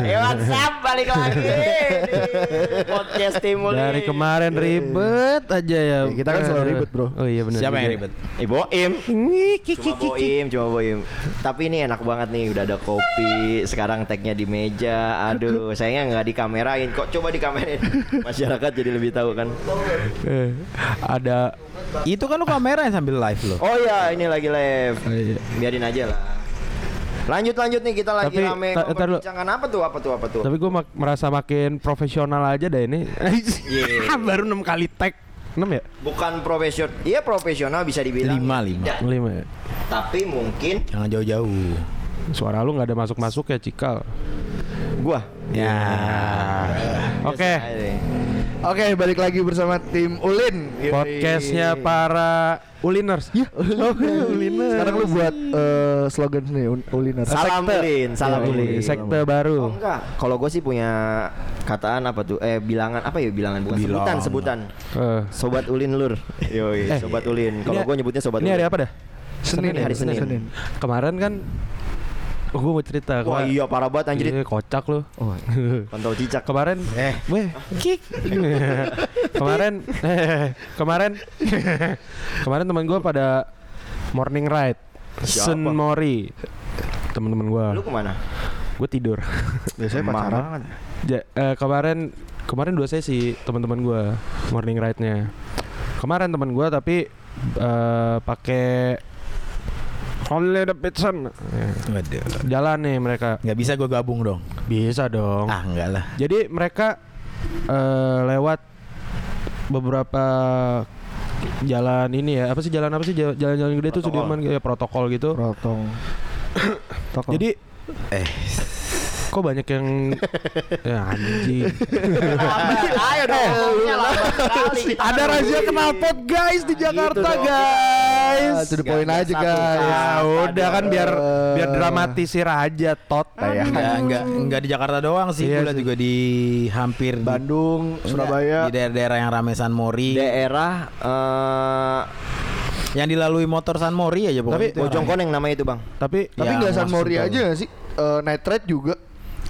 Eh WhatsApp balik lagi di podcast Timul Dari kemarin ribet aja ya. Ya, kita kan selalu ribet, bro. Oh iya benar. Siapa yang ribet? Eh Boim Cuma Boim Cuma Boim Tapi ini enak banget nih Udah ada kopi Sekarang tagnya di meja Aduh Sayangnya nggak dikamerain Kok coba dikamerain Masyarakat jadi lebih tahu kan Eh, ada Itu kan lu kamera yang sambil live lo. Oh iya ini lagi live Oh, iya. Biarin aja lah Lanjut lanjut nih kita lagi Tapi, rame. Memperbincangkan apa tuh apa tuh apa tuh Tapi gue merasa makin profesional aja deh ini. Iya. Baru 6 kali tag. 6 ya? Bukan profesional Iya profesional bisa dibilang Lima, lima. Tidak. 5 ya. Tapi mungkin Jangan jauh-jauh. Suara lu nggak ada masuk-masuk ya Cikal. Gua Ya. Oke. Biasa aja. Oke, balik lagi bersama tim Ulin. Podcastnya para Uliners. Ya. Oke, Uliners. Sekarang lu buat eh, slogan nih Uliners. Salam Sekte. Ulin, salam Ulin. Sekte Oh baru. enggak, kalau gue sih punya kataan apa tuh? Eh bilangan apa ya bilangan? Bukan Bilang. sebutan, sebutan. Eh, Sobat Ulin lur. Yoi, Eh, Sobat Ulin. Kalau ini- gue nyebutnya Sobat Ini Ulin. hari apa dah? Senin, hari ya, Senin. Kemarin kan Oh, gue mau cerita. Wah kemar- iya parah banget anjir. Iya, kocak lu. Oh, kontol cicak. Kemarin Eh. weh, kick. kemarin eh, kemarin kemarin teman gue pada morning ride. Siapa? Sun Mori. Teman-teman gue. Lu ke mana? Gue tidur. Biasanya pacaran. banget. Ja- eh, kemarin kemarin dua sesi teman-teman gue morning ride-nya. Kemarin teman gue tapi eh, pakai Harley Davidson. Waduh. Jalan nih mereka. Nggak bisa gue gabung dong. Bisa dong. Ah, enggak lah. Jadi mereka eh, lewat beberapa jalan ini ya apa sih jalan apa sih Jal- jalan-jalan gede tuh Protokol. Sudirman ya protokol gitu. Protong. Tokol. Jadi Eh, kok banyak yang ya anjing. Ayo dong. Ada razia knalpot guys di Jakarta dong. Guys. Ah, to the point aja satu guys. Ya udah kan biar biar dramatisir aja tot. Ya. enggak, enggak, enggak di Jakarta doang sih. Iya sih. juga di hampir Bandung, Enggak, Surabaya. Di daerah-daerah yang rame San Mori. Daerah eh yang dilalui motor San Mori aja pokoknya. Tapi- itu Bojong orangnya. Koneng namanya itu, Bang. Tapi Tapi Ya, nggak San Mori aja nggak sih? Eh, night ride juga.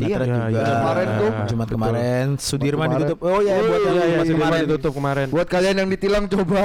Iya, Iya, juga. iya. Kemarin tuh. Jumat Betul. kemarin Sudirman kemarin. ditutup. Oh iya, buat Iya, yang iya, iya, kemarin ditutup kemarin. Buat kalian yang ditilang coba.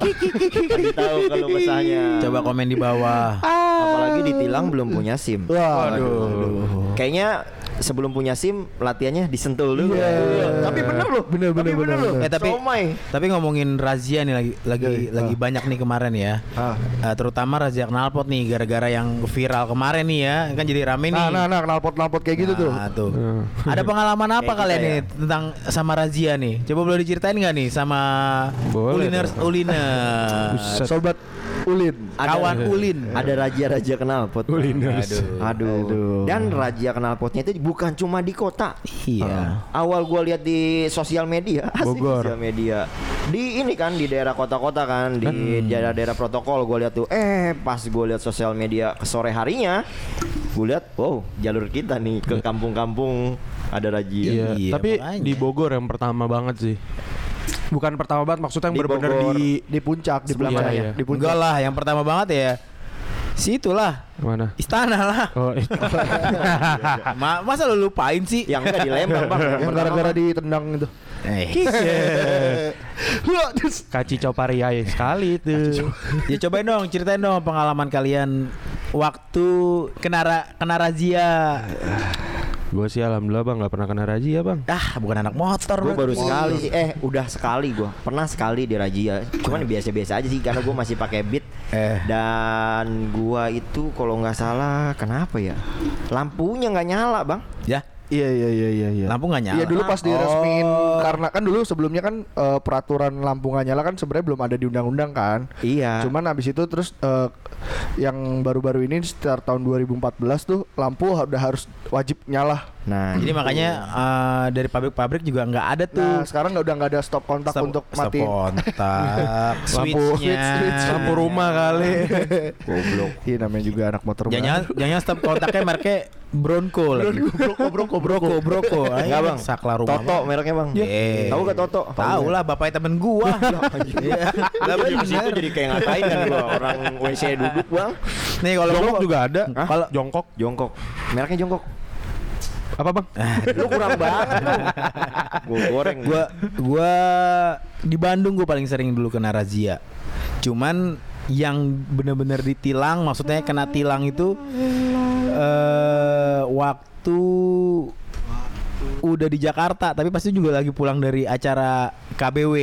Kasih tahu kalau kesahnya. Coba komen di bawah. Apalagi ditilang belum punya SIM. Wah, Aduh. Kayaknya sebelum punya SIM latihannya disentul dulu. Iya. Tapi bener loh. Bener, bener, Tapi bener, loh. bener. Eh, tapi- Somai. Tapi ngomongin razia nih lagi lagi Iya, lagi ah. banyak nih kemarin ya. Ah. Eh, terutama razia knalpot nih gara-gara yang viral kemarin nih ya. Kan jadi rame nih. Nah, nah, nah, knalpot-knalpot kayak gitu tuh. Nah, tuh. Hmm. Ada pengalaman apa Kayak kalian kita nih ya. tentang sama razia nih? Coba boleh diceritain nggak nih sama Boleh Uliners. Uliners. Buset. Sobat Ulin. Kawan Ulin. Ada raja-raja knalpot. Uliners. Aduh. Aduh. Aduh. Dan raja knalpotnya itu bukan cuma di kota. Iya. Awal gua lihat di sosial media, asli Bogor. sosial media. Di ini kan di daerah kota-kota kan, di daerah-daerah protokol gua lihat tuh. Eh, pas gua lihat sosial media ke sore harinya, gua lihat, wow, jalur kita nih ke kampung-kampung ada razia. Iya, Iya, tapi makanya. di Bogor yang pertama banget sih. Bukan pertama banget maksudnya yang benar-benar di Di puncak, di Sebelah puncak. mana ya? ya? Di puncak. Enggak lah, yang pertama banget ya. Situ lah, mana? istana lah. Oh, iya. Ma- masa lu lupain sih? Yang enggak di Lembang, Bang. Yang gara-gara ditendang itu. Eh. Kaci Copariai sekali itu. Ya cobain dong, ceritain dong pengalaman kalian waktu kena kena razia. Gue sih alhamdulillah bang nggak pernah kena razia bang. Ah, bukan anak motor. Gue baru sekali. Sih, eh udah sekali gua. Pernah sekali di razia. Cuman biasa-biasa aja sih Karena gua masih pakai beat. Eh. Dan gua itu kalau nggak salah Kenapa ya? Lampunya nggak nyala bang. Ya, Iya iya iya iya iya. lampu nggak nyala. Iya dulu pas diresmiin Oh. karena kan dulu sebelumnya kan eh, peraturan lampu nggak nyala kan sebenarnya belum ada di undang-undang kan. Iya Cuman abis itu terus eh, yang baru-baru ini sekitar tahun 2014 tuh lampu udah harus wajib nyala. Nah Jadi makanya eh, dari pabrik-pabrik juga nggak ada tuh. Nah sekarang nggak udah nggak ada stop kontak Stop- untuk stop mati. kontak, Lampu switchnya. switch, switch. Lampu rumah kali. Goblok Iya namanya juga anak motor. Jangan jangan stop kontaknya mereknya Bronco lagi. broko broko Broko, Broko. Enggak bang Saklar rumah. Toto mereknya bang Eh. Tahu gak Toto? Tahu lah bapaknya temen gua. Iya. Lah Lah, di situ jadi kayak ngapain kan gua Orang WC duduk bang Nih kalau Jongkok juga ada. Kalau jongkok Jongkok Mereknya jongkok Apa bang? Lu kurang banget lu. Gua goreng. Gua gua di Bandung gue paling sering dulu kena razia. Cuman yang bener-bener ditilang, maksudnya kena tilang itu eh waktu udah di Jakarta, tapi pasti juga lagi pulang dari acara KBW.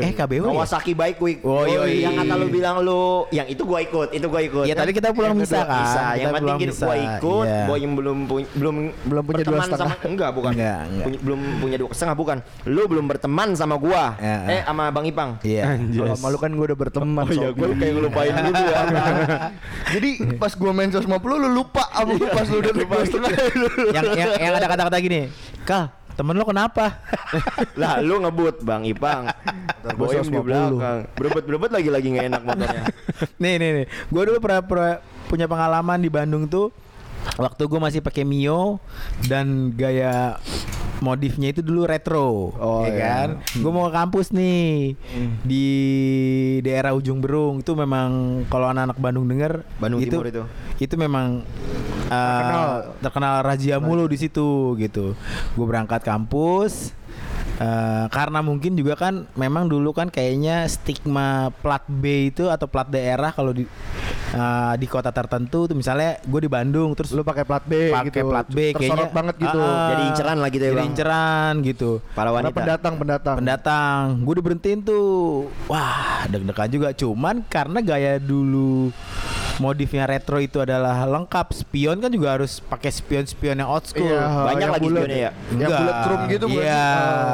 Eh KBW ya? Kawasaki Bike Week. Oh, iya, iya. Yang kata lu bilang lu, yang itu gua ikut, itu gua ikut. Ya tapi kita pulang bisa kan? Bisa. Kita Yang penting kita gua ikut, Iya. gua yang belum punya belum Belum punya dua setengah. sama enggak bukan. Enggak, enggak. Punya- belum punya dua setengah bukan. Lu belum berteman sama gua. Ya, eh sama Bang Ipang. Iya. Kalau malu kan gue udah berteman. Oh iya, gua kayak ngelupain gitu ya. Jadi pas gue main 150 lu lupa sama gue pas lu udah lupa setengah. yang, yang yang ada kata-kata gini, Kal, temen lo kenapa? lah lu ngebut Bang Ipang. Boyem di 150. belakang. Berebut-berebut lagi-lagi nggak enak motornya. nih nih nih, gue dulu pernah, pernah punya pengalaman di Bandung tuh. Waktu gue masih pakai Mio dan gaya modifnya itu dulu retro, Oh, ya iya. kan? Gue mau ke kampus nih di daerah Ujung Berung itu memang kalau anak-anak Bandung denger Bandung itu Timur itu. itu memang uh, Terkenal. terkenal razia mulu di situ gitu. Gue berangkat kampus uh, karena mungkin juga kan memang dulu kan kayaknya stigma plat B itu atau plat daerah kalau di uh, di kota tertentu tuh misalnya gue di Bandung terus Lu pakai plat B pakai gitu. plat B Tersorot kayaknya banget gitu. Ah, Jadi inceran lah gitu ya, jadi Bang. inceran gitu Para Karena wanita. pendatang pendatang. pendatang gue diberhentiin tuh wah deg-degan juga cuman karena gaya dulu modifnya retro itu adalah lengkap spion kan juga harus pakai spion-spion yang old school Iya, Banyak yang lagi bulat. spionnya ya? Yang bulat chrome gitu Iya,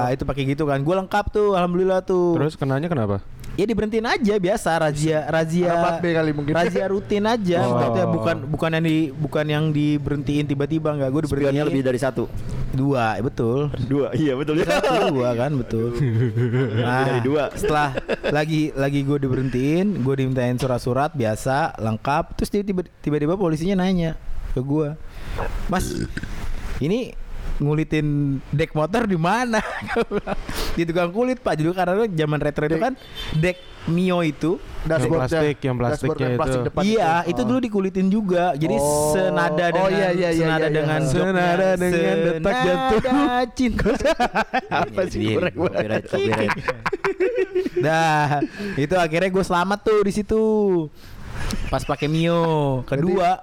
sih? itu pakai gitu kan. Gue lengkap tuh, alhamdulillah tuh. Terus kenanya kenapa? Ya diberhentiin aja biasa razia razia kali mungkin. razia rutin aja Oh. maksudnya bukan bukan yang di bukan yang diberhentiin tiba-tiba enggak gue diberhentiin Spionnya lebih dari satu. dua ya betul Dua, iya betul. Satu, dua kan betul nah, dari dua. setelah lagi lagi gue diberhentiin gue dimintain surat-surat biasa lengkap terus tiba- tiba-tiba polisinya nanya ke gue mas ini ngulitin dek motor di mana di tukang kulit pak jadi karena zaman retro itu kan dek mio itu Dashboardnya. plastik, yang plastiknya yang plastik itu. depan iya itu. itu dulu dikulitin juga jadi Oh. senada Oh, dengan iya, iya, iya, senada iya, iya. dengan joknya. Senada dengan detak jantung. Senada cinta Apa sih Iya, goreng banget. Copyright, copyright. Nah, itu akhirnya gue selamat tuh di situ. Pas pakai Mio. Kedua,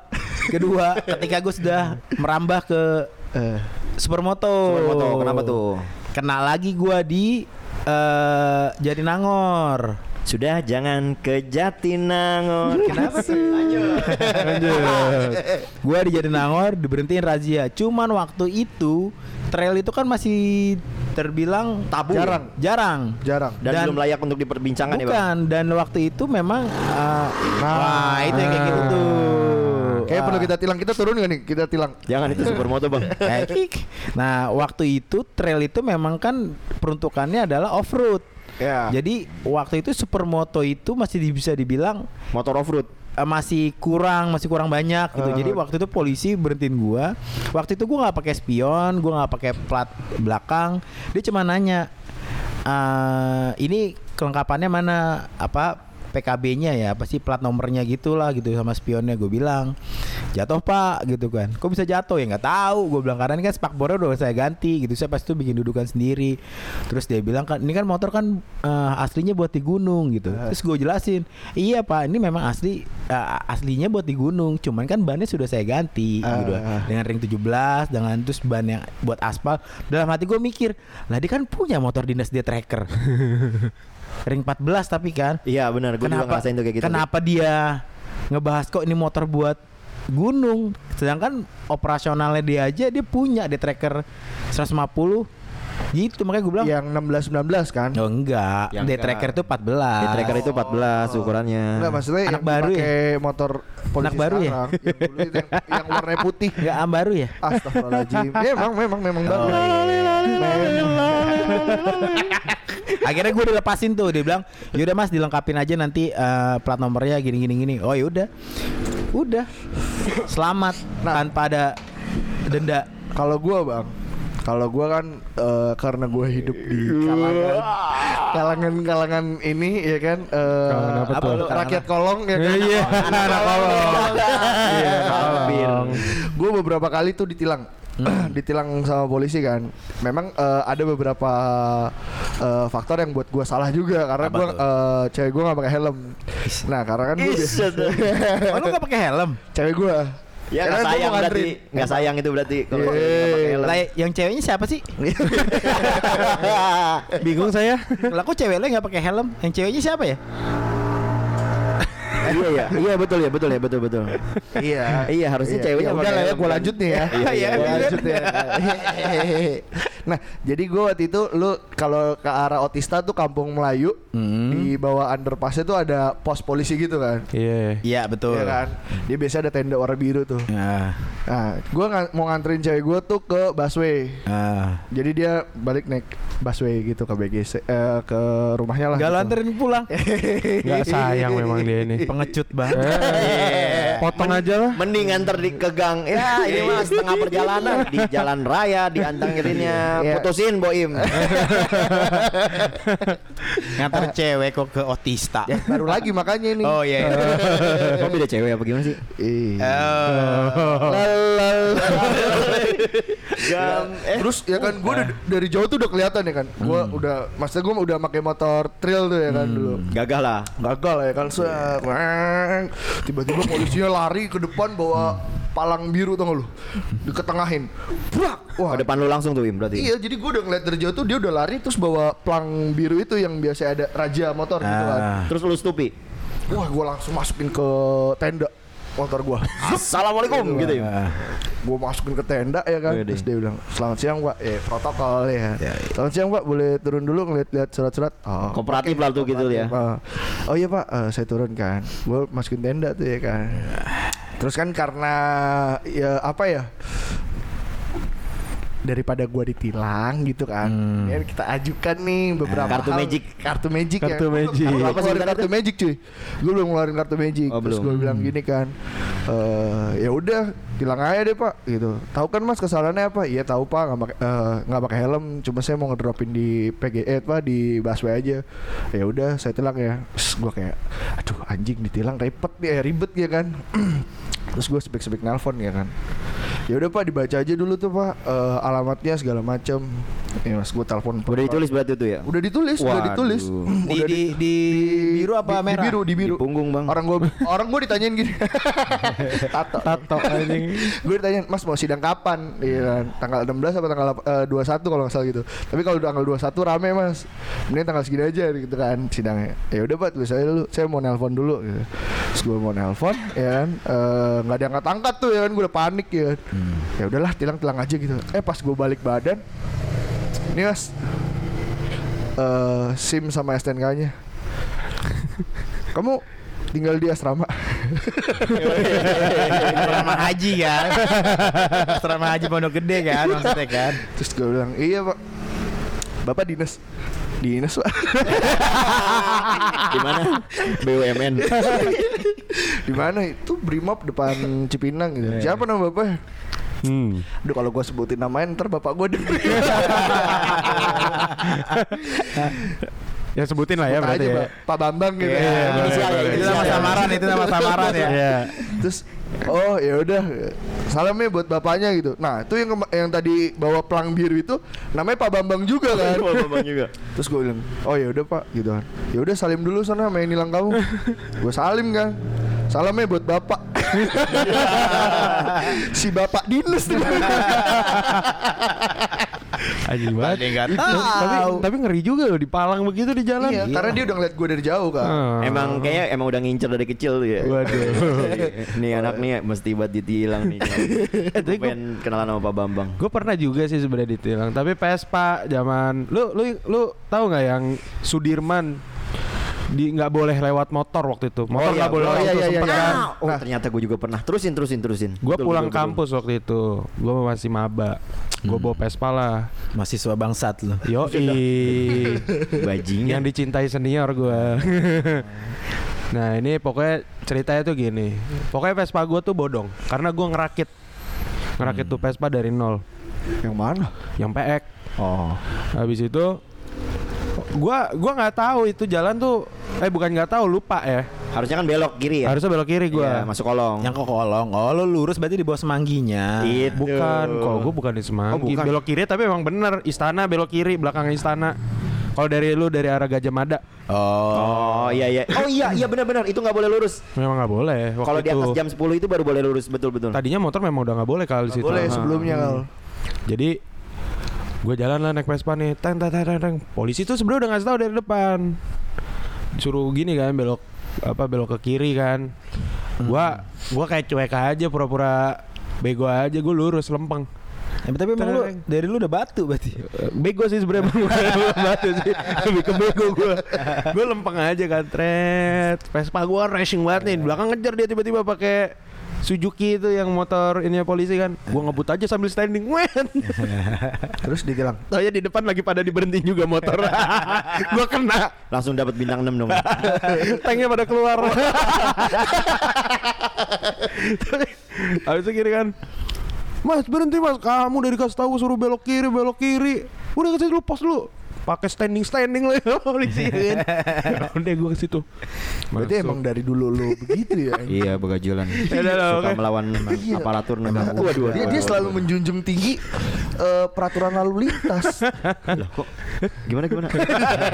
kedua ketika gue sudah merambah ke Eh, Supermoto. Supermoto, kenapa tuh? Kena lagi gua di eh Jatinangor. Sudah jangan ke Jatinangor. Kenapa tuh? Gua di Jatinangor diberhentiin razia. Cuman waktu itu trail itu kan masih terbilang tabu. Jarang. Jarang. jarang. Dan, Dan- belum layak untuk diperbincangkan ya, Bang. Bukan, dan waktu itu memang uh, Nah. wah itu yang kayak gitu tuh. Kayak perlu kita tilang. Kita turun gak nih? Kita tilang. Jangan itu supermoto, Bang. Kik. Nah, waktu itu trail itu memang kan peruntukannya adalah off road. Ya. Jadi waktu itu supermoto itu masih bisa dibilang Motor off-road. eh, masih kurang, masih kurang banyak gitu. Eh. Jadi waktu itu polisi berhentiin gua. Waktu itu gua nggak pakai spion, gua nggak pakai plat belakang. Dia cuma nanya, "Eh, ini kelengkapannya mana? Apa PKB-nya ya? Apa sih plat nomornya gitulah gitu sama spionnya." Gue bilang, "Jatuh pak," gitu kan. Kok bisa jatuh ya? Nggak tahu. Gue bilang karena ini kan spakbornya udah saya ganti gitu. Saya pas itu bikin dudukan sendiri. Terus dia bilang kan, ini kan motor kan eh, aslinya buat di gunung gitu. Terus gue jelasin, iya pak, ini memang asli eh, aslinya buat di gunung. Cuman kan bannya sudah saya ganti Ah. gitu. dengan ring 17 dengan terus ban yang buat aspal. Dalam hati gue mikir, lah dia kan punya motor dinas dia tracker. ring 14 tapi kan. Iya, benar. Gue juga Kenapa ngerasain tuh kayak gitu. Kenapa dia ngebahas kok ini motor buat gunung sedangkan operasionalnya dia aja dia punya dia tracker 150 gitu makanya gue bilang Yang 16 19 kan? oh enggak Ya, dia enggak. tracker itu 14 Di tracker itu 14 ukurannya. Enggak maksudnya Anak yang baru ya? pakai motor polisi Anak baru ya? sekarang. Yang dulu itu yang, yang warna putih. enggak am baru ya Astagfirullahaladzim. Ya, memang memang memang baru. akhirnya gue dilepasin tuh dia bilang yaudah mas dilengkapin aja nanti eh, plat nomornya gini gini gini oh yaudah udah selamat Nah. tanpa ada denda Kalau gua, Bang, kalau gua kan eh, karena gua hidup di kalangan kalangan kalangan ini ya kan eh, Kalangan apa apa tuh? rakyat kolong ya kan. Iya, anak kolong. Iya, Hampir. Gue beberapa kali tuh ditilang. ditilang sama polisi kan. Memang eh, ada beberapa eh, faktor yang buat gua salah juga karena gua tuh? eh, cewek gua nggak pakai helm. Nah, karena kan biasa- Oh, lu gak pakai helm? cewek gua. Ya Karena nggak gua sayang berarti, nggak sayang itu berarti kalau helm. Lah, yang ceweknya siapa sih? Bingung saya. Lah kok cewek lu nggak pakai helm? Yang ceweknya siapa ya? Iya iya iya betul ya betul ya betul betul. Iya. Iya, harusnya ceweknya Ya udah lah ya kan. lanjut nih ya. Iya, iya, Gua iya. lanjut ya. nah, jadi gua waktu itu lu kalau ke arah Otista tuh Kampung Melayu Hmm. di bawah underpassnya tuh ada pos polisi gitu kan. Iya. Iya betul. Iya kan? Dia biasa ada tenda warna biru tuh. Ah, Nah, gua nga- mau nganterin cewek gua tuh ke busway. ah. Jadi dia balik naik busway gitu ke BGC eh, ke rumahnya lah. Gak gitu. anterin pulang. Nggak sayang memang dia ini. Pengecut banget. Eh, potong aja lah. Mending antar di ke gang. Ya ini mah setengah perjalanan di jalan raya diantangirinnya. Iya. Putusin Boim. Nganter cewek kok ke otista. Ya, baru lagi makanya ini. Oh iya. iya. Kok beda cewek apa gimana sih? Iya. Oh. Gang. Eh, Terus ya kan gue dari jauh tuh udah kelihatan ya kan. Gue udah maksudnya gue udah pakai motor trail tuh ya kan dulu. gagah lah. Gagal ya kan. Tiba-tiba polisinya lari ke depan bawa palang biru tau gak lu Diketengahin Brak Wah Oh, depan lu langsung tuh Im berarti. Iya jadi gue udah ngeliat dari jauh tuh dia udah lari Terus bawa pelang biru itu yang biasa ada raja motor gitu kan Ah. Terus lu stupi. Wah gue langsung masukin ke tenda motor gue Assalamualaikum gitu ya. Ah. gue masukin ke tenda ya kan Wede. terus dia bilang selamat siang pak ya protokol ya, Ya, ya. selamat siang pak boleh turun dulu ngeliat-liat surat-surat oh, Kooperatif lah tuh gitu ya. Ah. oh iya pak eh, saya turun kan gue masukin tenda tuh ya kan terus kan karena ya apa ya daripada gua ditilang gitu kan. Hmm. ya kita ajukan nih beberapa Kartu hal. magic. kartu magic Kartu ya. magic. Gua Apa sih ngeluarin kartu magic cuy. Gue belum ngeluarin kartu magic. Oh, terus belum. gue bilang gini kan eh ya udah tilang aja deh pak gitu. Tahu kan mas kesalahannya apa? Iya tahu pak. Nggak pakai eh, nggak pakai helm. Cuma saya mau ngedropin di PGE pak di busway aja. Ya udah saya tilang ya. Terus gue kayak aduh anjing ditilang ribet ya ribet ya kan. Terus gue sebik-sebik nelpon ya kan ya udah pak dibaca aja dulu tuh pak eh, alamatnya segala macam ya mas gue telepon Udah ditulis berarti itu ya. udah ditulis udah Waduh. ditulis. Di, Udah di, di, biru apa di, merah? di biru di biru. Di punggung, Bang. orang gue orang gue ditanyain gini. Tato. Tato anjing. gue ditanyain mas mau sidang kapan? Iya kan. Tanggal 16 apa tanggal eh, 21 kalau nggak salah gitu. Tapi kalau tanggal 21 rame mas. Mending tanggal segini aja gitu kan sidangnya. Ya udah pak tulis aja dulu. Saya mau nelpon dulu gitu. terus gue mau nelpon ya kan. Eh, nggak diangkat angkat tuh ya kan. Gue udah panik ya kan ya udahlah tilang tilang aja gitu. Eh pas gue balik badan ini mas eh, sim sama STNK nya kamu tinggal di asrama. Asrama haji kan. Asrama haji Pondok Gede kan maksudnya kan. Terus gue bilang, iya pak. Bapak dinas Dinas pak Di mana? BUMN. di mana itu Brimob depan Cipinang gitu. Siapa nama bapak? Hmm. Aduh kalau gue sebutin namanya ntar bapak gue denger Ya sebutin lah ya Sebut berarti aja, ya. Pak. Bambang gitu Iya, ya. iya, Inisial ya, Itu nama inisial ya. samaran, itu nama samaran ya. Iya. Terus oh ya udah salamnya buat bapaknya gitu. Nah itu yang yang tadi bawa pelang biru itu namanya Pak Bambang juga kan. Pak Bambang juga. Terus gue bilang, oh ya udah pak, gitu kan. Ya udah salim dulu sana sama yang nilang kamu. gue salim kan. Salamnya buat bapak. si bapak dinas tuh. Anjing banget. Nggak Tapi tapi ngeri juga loh dipalang begitu di jalan. iya, karena dia udah ngeliat gue dari jauh kan. Ah. Emang kayaknya emang udah ngincer dari kecil tuh ya. Waduh. nih anak nih mesti buat ditilang nih. tapi Gue pengen kenalan sama Pak Bambang. Gue pernah juga sih sebenarnya ditilang, tapi Vespa zaman lu lu lu tahu nggak yang Sudirman di nggak boleh lewat motor waktu itu. Motor nggak boleh Oh, lewat iya, tuh, iya, sempet iya. kan. Oh ternyata gue juga pernah. Terusin terusin terusin. Gue Betul, pulang betul, betul. kampus waktu itu, gue masih maba. Gue bawa Vespa lah. Mahasiswa bangsat lu. Yo Bajingan. yang dicintai senior gue. nah ini pokoknya ceritanya tuh gini. Pokoknya Vespa gue tuh bodong karena gue ngerakit ngerakit tuh Vespa dari nol. Yang mana? Yang PX. Oh. Habis itu gua gua nggak tahu itu jalan tuh eh bukan nggak tahu lupa ya. Harusnya kan belok kiri ya. Harusnya belok kiri Iya, gua. masuk kolong. Yang ke kolong. Oh, lo lurus berarti di bawah semangginya. Itu. Bukan, kalau gue bukan di Semanggi. Oh, bukan. belok kiri tapi emang bener istana belok kiri belakang istana. Kalau dari lu dari arah Gajah Mada Oh. Oh iya iya. Oh iya iya benar-benar itu nggak boleh lurus. memang nggak boleh. Waktu Kalau di atas jam 10 itu baru boleh lurus betul betul. Tadinya motor memang udah nggak boleh kalau di situ. Boleh Ah. sebelumnya kal. Jadi gue jalan lah naik Vespa nih, teng teng teng teng. Polisi tuh sebenarnya udah ngasih tahu dari depan. Suruh gini kan belok apa belok ke kiri kan. Gua gua kayak cuek aja pura-pura bego aja gue lurus lempeng. Eh, tapi emang lu dari lu udah batu berarti. Eh, Bego sih sebenarnya batu sih. Lebih ke bego gue. Gue lempeng aja kan tret. Vespa gue racing banget nih. Di belakang ngejar dia tiba-tiba pakai Suzuki itu yang motor ininya polisi kan. Gue ngebut aja sambil standing. Men. Terus ditilang. Taunya di depan lagi pada diberhentiin juga motor. gua kena. Langsung dapat bintang 6 dong. Tanknya pada keluar. Habis itu gini kan. Mas berhenti mas, kamu udah dikasih tahu suruh belok kiri, belok kiri. Udah kasih dulu pos dulu. Pakai standing standing lah ya polisi kan. Udah gue ke situ. Berarti Masuk. emang dari dulu lu begitu ya. iya begajulan. Ya lah, Suka melawan aparatur negara. Waduh, Dia, dia selalu menjunjung tinggi eh, peraturan lalu lintas. Loh, kok gimana gimana?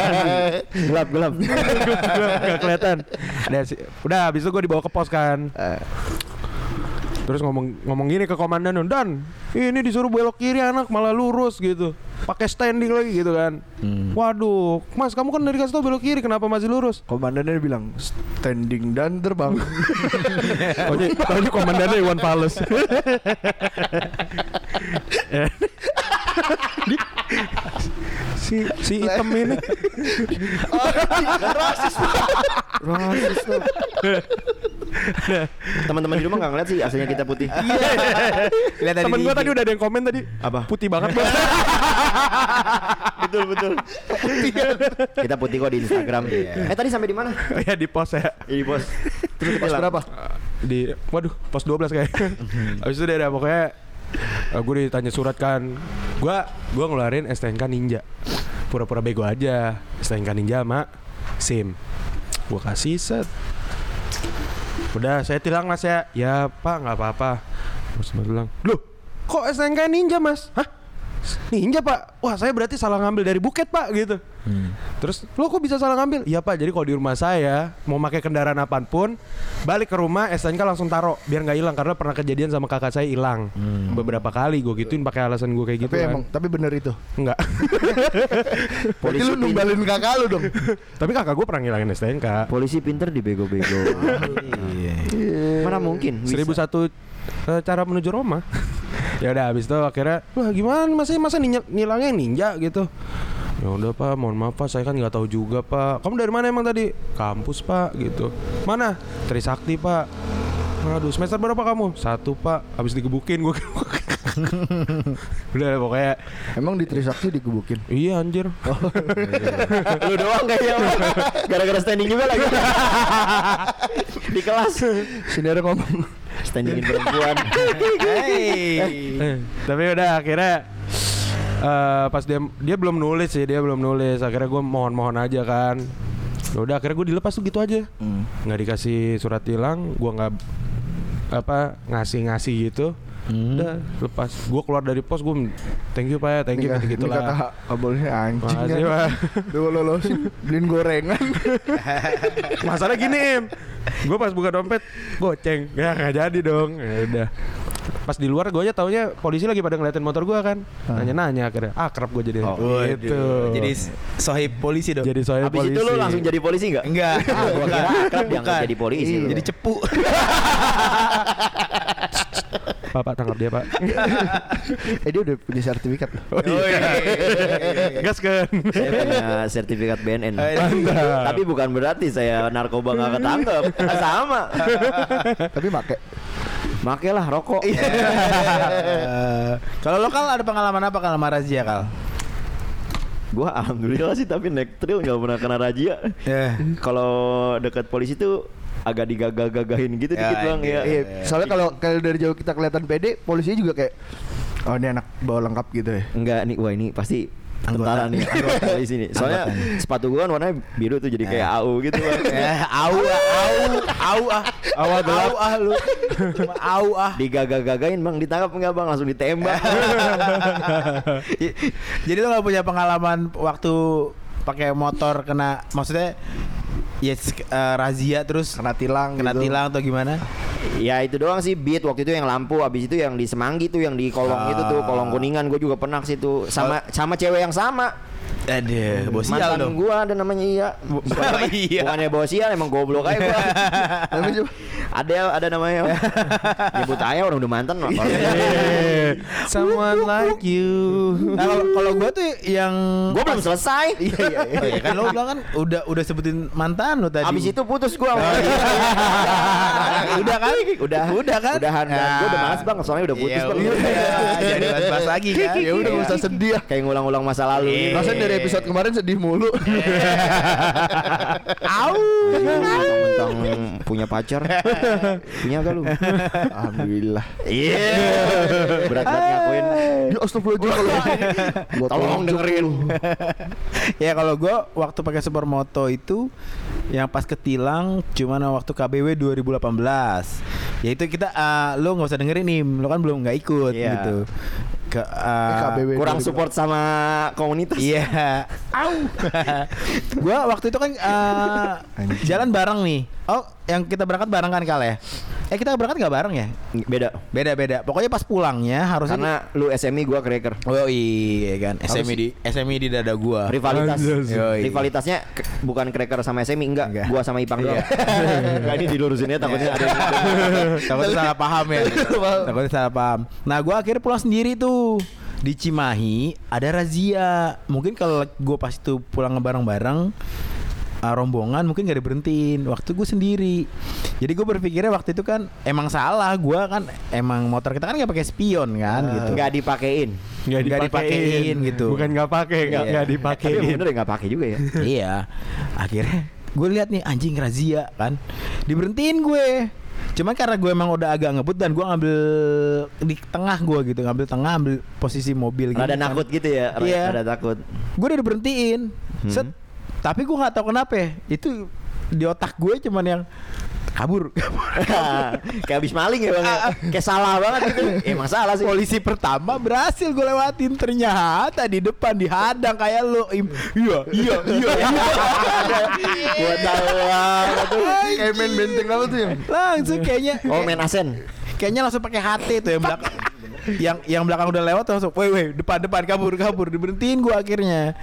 gelap gelap. Gak kelihatan. Udah, udah habis itu gue dibawa ke pos kan. Terus ngomong ngomong gini ke komandan Dan ini disuruh belok kiri anak malah lurus gitu pakai standing lagi gitu kan. Waduh Mas kamu kan dari kasih tau belok kiri kenapa masih lurus? Komandannya bilang standing dan terbang. Oh ini, oh, komandannya Iwan Fals si si hitam ini Rasis tuh. Teman-teman di rumah nggak ngeliat sih aslinya kita putih. Lihat temen di gue tadi udah ada yang komen tadi Apa? putih banget bos betul betul. kita putih kok di Instagram. Eh tadi sampai di mana? ya di pos ya Di pos. Terus Pas berapa? di waduh pos 12 kayak habis itu dia ada pokoknya gue ditanya surat kan. Gue gue ngeluarin STNK Ninja. Pura-pura bego aja. STNK Ninja sama SIM. Gue kasih set. Udah saya tilang mas ya. Ya pak nggak apa-apa. Dia bilang loh kok STNK Ninja mas? Hah? Ninja pak? Wah saya berarti salah ngambil dari buket pak gitu Terus lo kok bisa salah ngambil? Iya pak, jadi kalau di rumah saya mau pakai kendaraan apa pun, balik ke rumah STNK langsung taruh biar nggak hilang karena pernah kejadian sama kakak saya hilang beberapa kali gue gituin pakai alasan gue kayak gitu Tapi kan. emang tapi bener itu. Enggak. Berarti lu numbalin kakak lu dong. Tapi kakak gue pernah ngilangin STNK. Polisi pinter di bego-bego. Iya. Mana mungkin? bisa. Seribu satu eh, cara menuju Roma. ya udah habis itu akhirnya wah gimana masih masa ninja, nilangnya ninja gitu. Ya udah pak, mohon maaf pak, saya kan nggak tahu juga pak. Kamu dari mana emang tadi? Kampus pak, gitu. Mana? Trisakti pak. Aduh, semester berapa kamu? Satu pak. Habis digebukin gue. udah pokoknya Emang di Trisakti digebukin. iya anjir. Lu doang kayaknya. Gara-gara standing juga lagi. di kelas. Sini ada ngomong. Standingin perempuan. Hey. Eh, tapi udah akhirnya eh, pas dia dia belum nulis sih dia belum nulis. Akhirnya gue mohon-mohon aja kan. Ya udah akhirnya gue dilepas tuh gitu aja. Nggak dikasih surat tilang gue nggak apa ngasih-ngasih gitu. Udah lepas. Gue keluar dari pos gue thank you pak ya thank you gitu, gitu ini kata lah kabelnya anjing Makasih. Pak. Duh lolosin beliin gorengan. masalah gini gue pas buka dompet goceng. Ya nggak jadi dong. Ya udah pas di luar gue aja taunya polisi lagi pada ngeliatin motor gue kan nanya-nanya akhirnya akrab gue jadi Oh, gitu Jadi sohib polisi dong. jadi soal Habis polisi itu lu langsung jadi polisi nggak? enggak. Ah, kira akrab nggak Bukan. jadi polisi. lu. Jadi cepu. pak pak tangkap dia pak eh dia udah punya sertifikat loh. oh iya gas kan Saya punya sertifikat BNN. Mantap. Tapi bukan berarti saya narkoba nggak ketangkep. Sama. Tapi make. Makailah rokok. Eh, Kalau lokal ada pengalaman apa kalau sama razia kal? Gua alhamdulillah sih tapi naik trail nggak pernah kena razia. Ya. Kalau dekat polisi tuh agak digagah-gagahin gitu Ya, dikit bang ya. Iya, soalnya kalau kalau dari jauh kita kelihatan pede, polisinya juga kayak oh ini anak bawa lengkap gitu ya. Enggak nih, wah ini pasti Tentara nih anggota di sini. Soalnya sepatu gua kan warnanya biru tuh jadi kayak AU gitu bang. Eh, au ah, au, au ah, gelap. au ah lu, cuma au ah. Digagak-gagain bang, ditangkap enggak bang, langsung ditembak. Jadi lo gak punya pengalaman waktu pakai motor kena, maksudnya ya sek- eh, razia terus Kena tilang kena gitu. tilang atau gimana? Ya itu doang sih beat. Waktu itu yang lampu, abis itu yang di Semanggi tuh yang di kolong itu tuh, kolong kuningan. Gue juga pernah ke situ. Sama sama cewek yang sama. Aduh, bos sial Mantan dong. gua ada namanya Iya. Bukan, Iya. Bukannya bawa sial emang goblok aja gua. Ada ada namanya. Nyebut aja orang udah mantan loh. Someone like you. Nah kalau kalau gue tuh yang Gua belum selesai. Iya iya. Oh, iya kan lo bilang kan udah udah sebutin mantan lo tadi. Abis itu putus gua. Oh, iya. udah kan? Udah. Udah kan? Udahan. Dan gua udah males bang, soalnya udah putus Iya, udah. Jadi bahas lagi kan. Ya udah usah sedih ya. Kayak ngulang-ulang masa lalu. Iya. gitu. Dari episode kemarin sedih mulu. Au. Mentang-mentang punya pacar. punya gak lu? Alhamdulillah. Iya. Berat-berat ngakuin. Ya astagfirullahaladzim kalau Gua Tolong dengerin. ya kalau gue waktu pakai supermoto itu yang pas ketilang cuman waktu KBW 2018 ya itu kita eh, lo nggak usah dengerin nih lo kan belum nggak ikut Iya. gitu ke KBW. Kurang 2000. support sama komunitas. Iya. Au. gua waktu itu kan eh, jalan bareng nih. Oh, yang kita berangkat bareng kan kali ya? Eh kita berangkat nggak bareng ya? Beda. Beda-beda. Pokoknya pas pulangnya harusnya Karena lu SMI gua cracker. Oh iya kan, SMI di SMI di dada gua. Rivalitas. Yoi. Rivalitasnya bukan cracker sama SMI enggak, Enggak. gua sama Ipang doang. Iya. Enggak ini dilurusinnya takutnya ada yang Takutnya salah paham ya. Takutnya salah paham. Nah, gua akhirnya pulang sendiri tuh. Di Cimahi ada razia. Mungkin kalau gua pas itu pulang bareng-bareng uh, rombongan mungkin gak diberhentiin waktu gue sendiri jadi gue berpikirnya waktu itu kan emang salah gue kan emang motor kita kan nggak pakai spion kan gitu enggak dipakein. Nggak Nggak dipakein. dipakein gitu. Bukan nggak pakai, nggak nggak Tapi dipakein. bener enggak pakai juga ya. iya akhirnya gue lihat nih anjing razia kan diberhentiin gue cuman karena gue emang udah agak ngebut dan gue ngambil di tengah gue gitu ngambil tengah ambil posisi mobil gitu Rada kan. nakut gitu ya, Iya. rada takut. gue udah diberhentiin set tapi gue nggak tahu kenapa ya, itu di otak gue cuman yang kabur. Kayak habis maling ya bang ya. Kayak salah banget gitu. Emang salah sih. Polisi pertama berhasil gue lewatin. Ternyata di depan dihadang kayak lo Im. iya iya iya Gua tahu banget. Kayak main benteng apa tuh langsung kayaknya Oh main asen. kayaknya langsung pakai HT tuh yang belakang yang yang belakang udah lewat langsung woi woi depan depan kabur kabur. Diberhentiin gua akhirnya.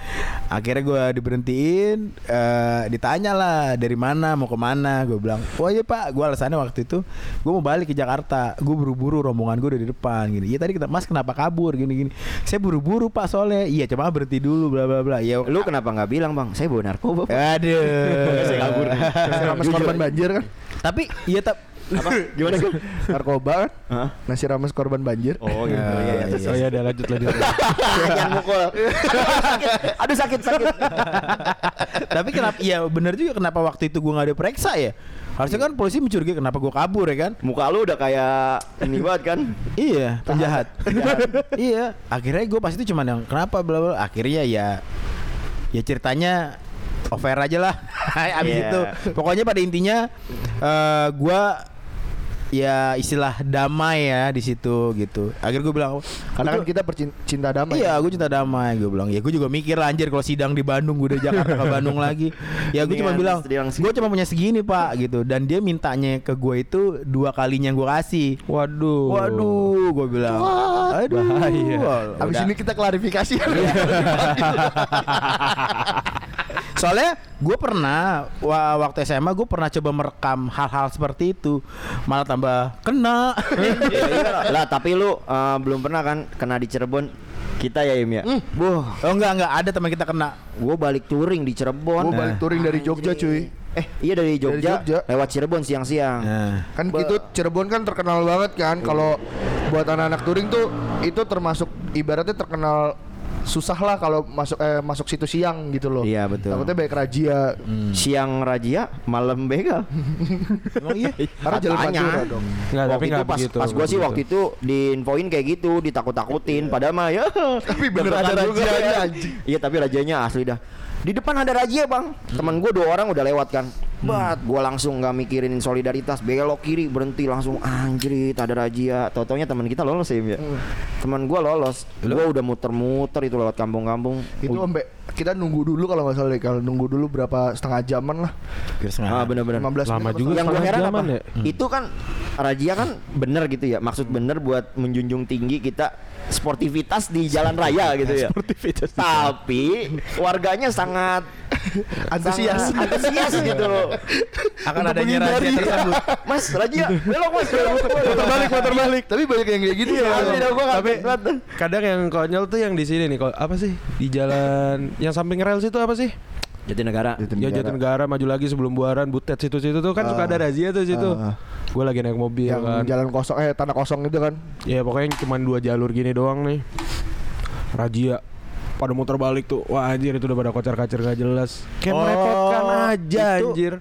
Akhirnya gua diberhentiin eh ditanya lah dari mana? Mau ke mana gue bilang oh iya pak. Gua alasannya waktu itu gua mau balik ke Jakarta. Gue buru-buru rombongan gue udah di depan gini. Iya tadi kita mas kenapa kabur? Gini gini. Saya buru-buru pak soalnya. Iya coba berhenti dulu bla bla bla. Ya Lu kenapa nggak bilang bang? Saya bawa narkoba Pak. aduh. Saya kabur. Rames korban banjir kan? Tapi iya tak Apa? Gimana sih? Narkoba kan? Nasi rames korban banjir Oh gitu ya, ya. Oh ya udah lanjut lanjut. Jangan mukul Aduh sakit Aduh sakit sakit Tapi kenapa? Iya bener juga kenapa waktu itu gue nggak diperiksa ya? Harusnya kan polisi mencurigai kenapa gue kabur ya kan? Muka lu udah kayak Ini banget kan Iya, penjahat. iya. Akhirnya gue pas itu cuman yang kenapa bla bla. Akhirnya ya ya ceritanya over aja lah. Abis Iya. itu pokoknya pada intinya eh gua ya istilah damai ya di situ gitu. Akhirnya gue bilang Karena kan "Gua- kita percinta damai Iya, gue cinta damai. Gue bilang, ya gue juga mikir anjir kalau sidang di Bandung, gue udah Jakarta ke Bandung lagi. Ya gue cuma bilang, gue cuma punya segini pak, gitu. Dan dia mintanya ke gue itu dua kalinya yang gue kasih. Waduh. Waduh, gue bilang, aduh, Bahaya. Abis Udah. ini kita klarifikasi Soalnya gue pernah wa- waktu SMA gue pernah coba merekam hal-hal seperti itu, malah tambah kena. Ya, iya. Lah tapi lu eh, belum pernah kan Kena di Cirebon? Kita ya Im ya? Boh. Oh enggak enggak. Ada teman kita kena. Gue balik touring di Cirebon. Gue balik touring dari Jogja cuy. Eh iya dari Jogja, Jogja. Lewat Cirebon siang-siang. Nah. Kan itu Cirebon kan terkenal banget kan. Kalau buat anak-anak touring tuh Itu termasuk ibaratnya terkenal susah lah kalau masuk eh, masuk situ siang gitu loh. Iya, betul. Takutnya banyak razia. Siang razia, malam begal. Emang iya. Karena jalan. Pantura dong. Enggak, tapi waktu itu enggak pas, begitu. pas gua nggak sih waktu itu diinfoin kayak gitu, ditakut-takutin. Padahal mah ya. Tapi bener ada rajianya, ya. Iya tapi rajanya asli dah. Di depan ada razia bang. Teman gua dua orang udah lewat kan. Bat, gua langsung nggak mikirin solidaritas, belok kiri berhenti langsung anjrit ada razia. Tau-taunya teman kita lolos ya. ya. Teman gua lolos. Gua udah muter-muter itu lewat kampung-kampung. Itu sampai kita nunggu dulu kalau nggak salah. Kalau nunggu dulu berapa setengah jaman lah. Setengah. Ah bener-bener. 15 Lama menit juga. yang gue heran apa? ya? Itu kan razia kan bener gitu ya. Maksud bener buat menjunjung tinggi kita sportivitas di jalan raya gitu ya. Sportivitas. Tapi warganya sangat Antusias. antusias gitu loh. Akan Untuk adanya razia tersebut. Mas, razia, belok mas, belok. Putar balik, putar balik. Tapi banyak yang kayak gitu ya. Tapi kadang yang konyol tuh yang di sini nih. Apa sih? Di jalan yang samping rel situ apa sih? Jatinegara. Ya Jatinegara maju lagi sebelum Buaran, Butet situ-situ tuh kan suka ada razia tuh situ. Ah. Gue lagi naik mobil Yang kan. jalan kosong eh tanah kosong itu kan. Ya pokoknya cuma dua jalur gini doang nih. Razia pada muter balik tuh. Wah anjir itu udah pada kocar-kacir gak jelas. Kayak Oh, merepotkan aja itu- anjir.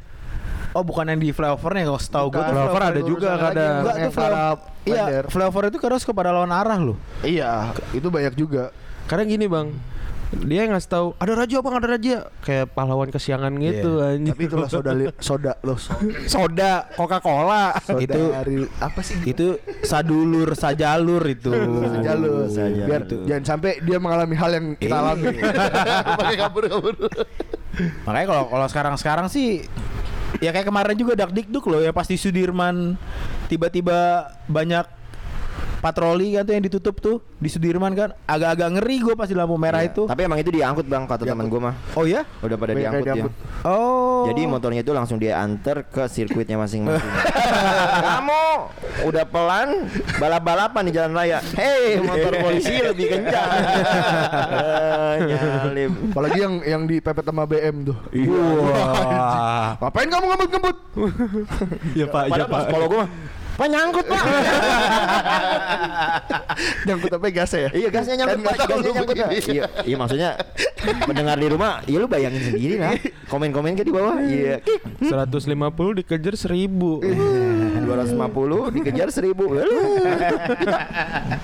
Oh bukan yang di flyovernya kalau setahu gue tuh Flyover ada juga kadang. Enggak yang tuh flyover. Iya, flyover itu kadang suka pada lawan arah loh. Iya, itu banyak juga. Kadang gini bang, dia ngasih tahu ada raja bang ada raja kayak pahlawan kesiangan gitu anjir. Tapi itulah soda li- soda loh. Soda, soda Coca Cola. Itu dari apa sih? itu sadulur sajalur itu. jalur Saja biar itu. jangan sampai dia mengalami hal yang kita Iya. alami. Pakai kabur kabur. Makanya kalau kalau sekarang-sekarang sih ya kayak kemarin juga dak dikduk loh ya pasti Sudirman tiba-tiba banyak patroli kan tuh yang ditutup tuh di Sudirman kan agak-agak ngeri gue pas di lampu merah Iya. itu. Tapi emang itu diangkut bang kata teman gue mah. Oh ya? Udah pada Banyak diangkut ya. Oh. Jadi motornya itu langsung dia anter ke sirkuitnya masing-masing. Kamu udah pelan balap-balapan di jalan raya. Hei, motor polisi lebih kencang. Eh, Nyalip. Apalagi yang yang dipepet sama BM tuh. Wah. Ngapain kamu ngebut-ngebut? ya pak, ya pak. kalau gue mah Pak nyangkut pak? Nyangkut apa gasnya ya? Iya gasnya nyangkut Kan pak. Gasnya nyangkut pak. Iya, iya maksudnya Mendengar di rumah Ya lu bayangin sendiri lah Komen-komen ke di bawah Iya. 150 dikejar 1000 250 dikejar 1000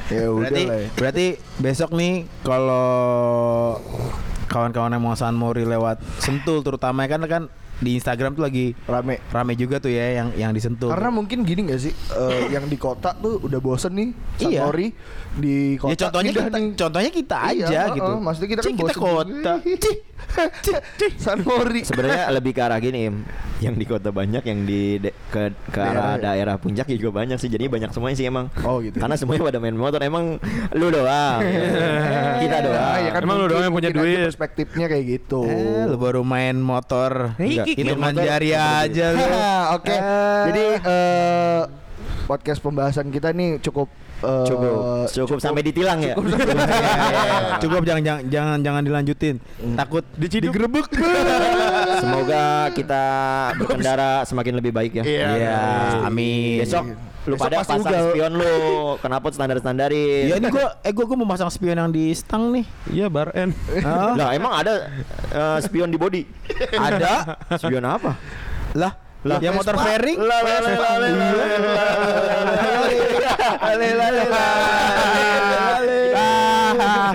Ya udah Berarti lah ya. berarti besok nih kalau kawan-kawan yang mau San Mori lewat Sentul terutama kan kan di Instagram tuh lagi Rame. rame juga tuh ya yang yang disentuh. Karena mungkin gini gak sih eh, Yang di kota tuh udah bosen nih Iya. Santori Di kota ya contohnya kita, nih. contohnya kita Iya, aja heeh, gitu. Maksudnya kita kan Cing, kita kota. Cih. Santori Sebenarnya lebih ke arah gini. Yang di kota banyak Yang di de- ke, ke arah daerah puncak ya juga banyak sih Jadi banyak semuanya sih emang Oh, gitu. Karena semuanya pada main motor Emang lu doang Kita doang ya kan Emang lu doang yang punya duit. Perspektifnya kayak gitu Eh, lu baru main motor. Enggak, Motor manjari aja lu. Oke. Jadi eh, podcast pembahasan kita nih cukup eh, Cukup Cukup sampai ditilang ya Cukup jangan jangan jangan jangan dilanjutin. Takut digerebek. Semoga kita berkendara semakin lebih baik ya Iya, amin. Besok lu Besok pada pasang ugal. spion lu Kenapa standar-standarin Iya ini gua eh gua, gua mau pasang spion yang di stang nih. Iya bar N Hah? Lah emang ada eh, spion di body Ada. Spion apa? Lah, Lah, yang motor fairing. Lah, lah, lah, lah, lah, lah, lah, lah, lah, lah, lah, lah, lah, lah, lah, lah, lah, lah, lah, lah,